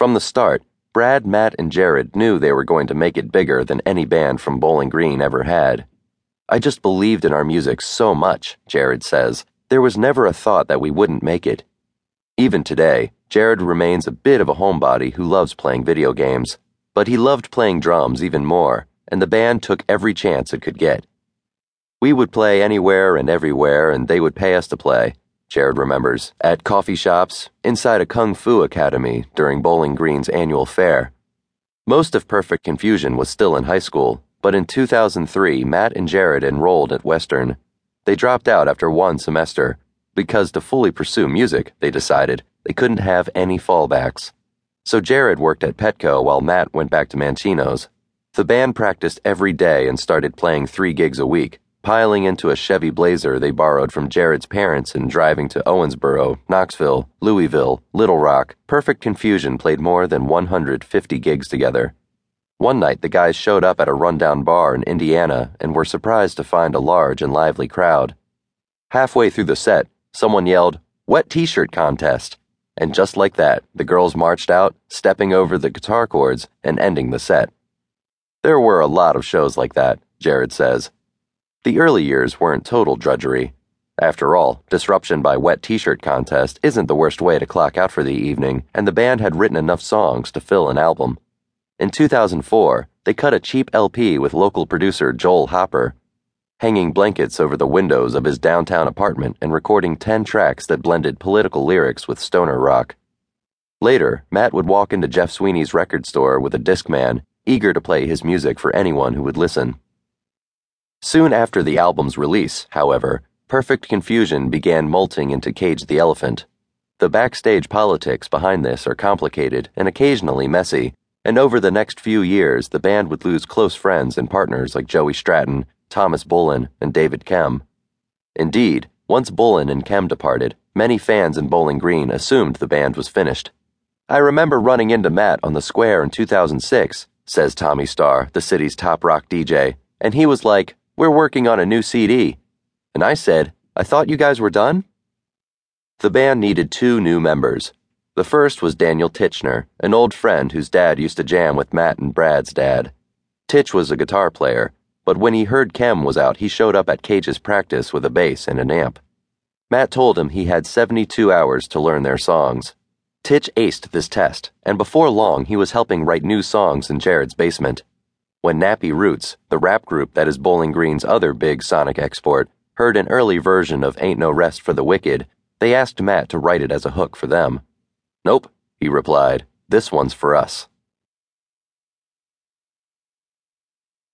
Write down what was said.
From the start, Brad, Matt, and Jared knew they were going to make it bigger than any band from Bowling Green ever had. I just believed in our music so much, Jared says, there was never a thought that we wouldn't make it. Even today, Jared remains a bit of a homebody who loves playing video games, but he loved playing drums even more, and the band took every chance it could get. We would play anywhere and everywhere, and they would pay us to play, Jared remembers, at coffee shops, inside a kung fu academy during Bowling Green's annual fair. Most of Perfect Confusion was still in high school, but in 2003, Matt and Jared enrolled at Western. They dropped out after one semester because to fully pursue music, they decided, they couldn't have any fallbacks. So Jared worked at Petco while Matt went back to Mancino's. The band practiced every day and started playing three gigs a week, piling into a Chevy Blazer they borrowed from Jared's parents and driving to Owensboro, Knoxville, Louisville, Little Rock. Perfect Confusion played more than 150 gigs together. One night, the guys showed up at a rundown bar in Indiana and were surprised to find a large and lively crowd. Halfway through the set, someone yelled, Wet T shirt contest. And just like that, the girls marched out, stepping over the guitar cords and ending the set. There were a lot of shows like that, Jared says. The early years weren't total drudgery. After all, disruption by wet t shirt contest isn't the worst way to clock out for the evening, and the band had written enough songs to fill an album. In 2004, they cut a cheap LP with local producer Joel Hopper, hanging blankets over the windows of his downtown apartment and recording 10 tracks that blended political lyrics with stoner rock. Later, Matt would walk into Jeff Sweeney's record store with a Discman, eager to play his music for anyone who would listen. Soon after the album's release, however, Perfect Confusion began molting into Cage the Elephant. The backstage politics behind this are complicated and occasionally messy, and over the next few years, the band would lose close friends and partners like Joey Stratton, Thomas Bullen, and David Kem. Indeed, once Bullen and Kem departed, many fans in Bowling Green assumed the band was finished. I remember running into Matt on the square in 2006, says Tommy Starr, the city's top rock DJ, and he was like, We're working on a new CD. And I said, I thought you guys were done? The band needed two new members. The first was Daniel Tichenor, an old friend whose dad used to jam with Matt and Brad's dad. Titch was a guitar player, but when he heard Kem was out, he showed up at Cage's practice with a bass and an amp. Matt told him he had 72 hours to learn their songs. Titch aced this test, and before long he was helping write new songs in Jared's basement. When Nappy Roots, the rap group that is Bowling Green's other big sonic export, heard an early version of Ain't No Rest for the Wicked, they asked Matt to write it as a hook for them. Nope, he replied. This one's for us.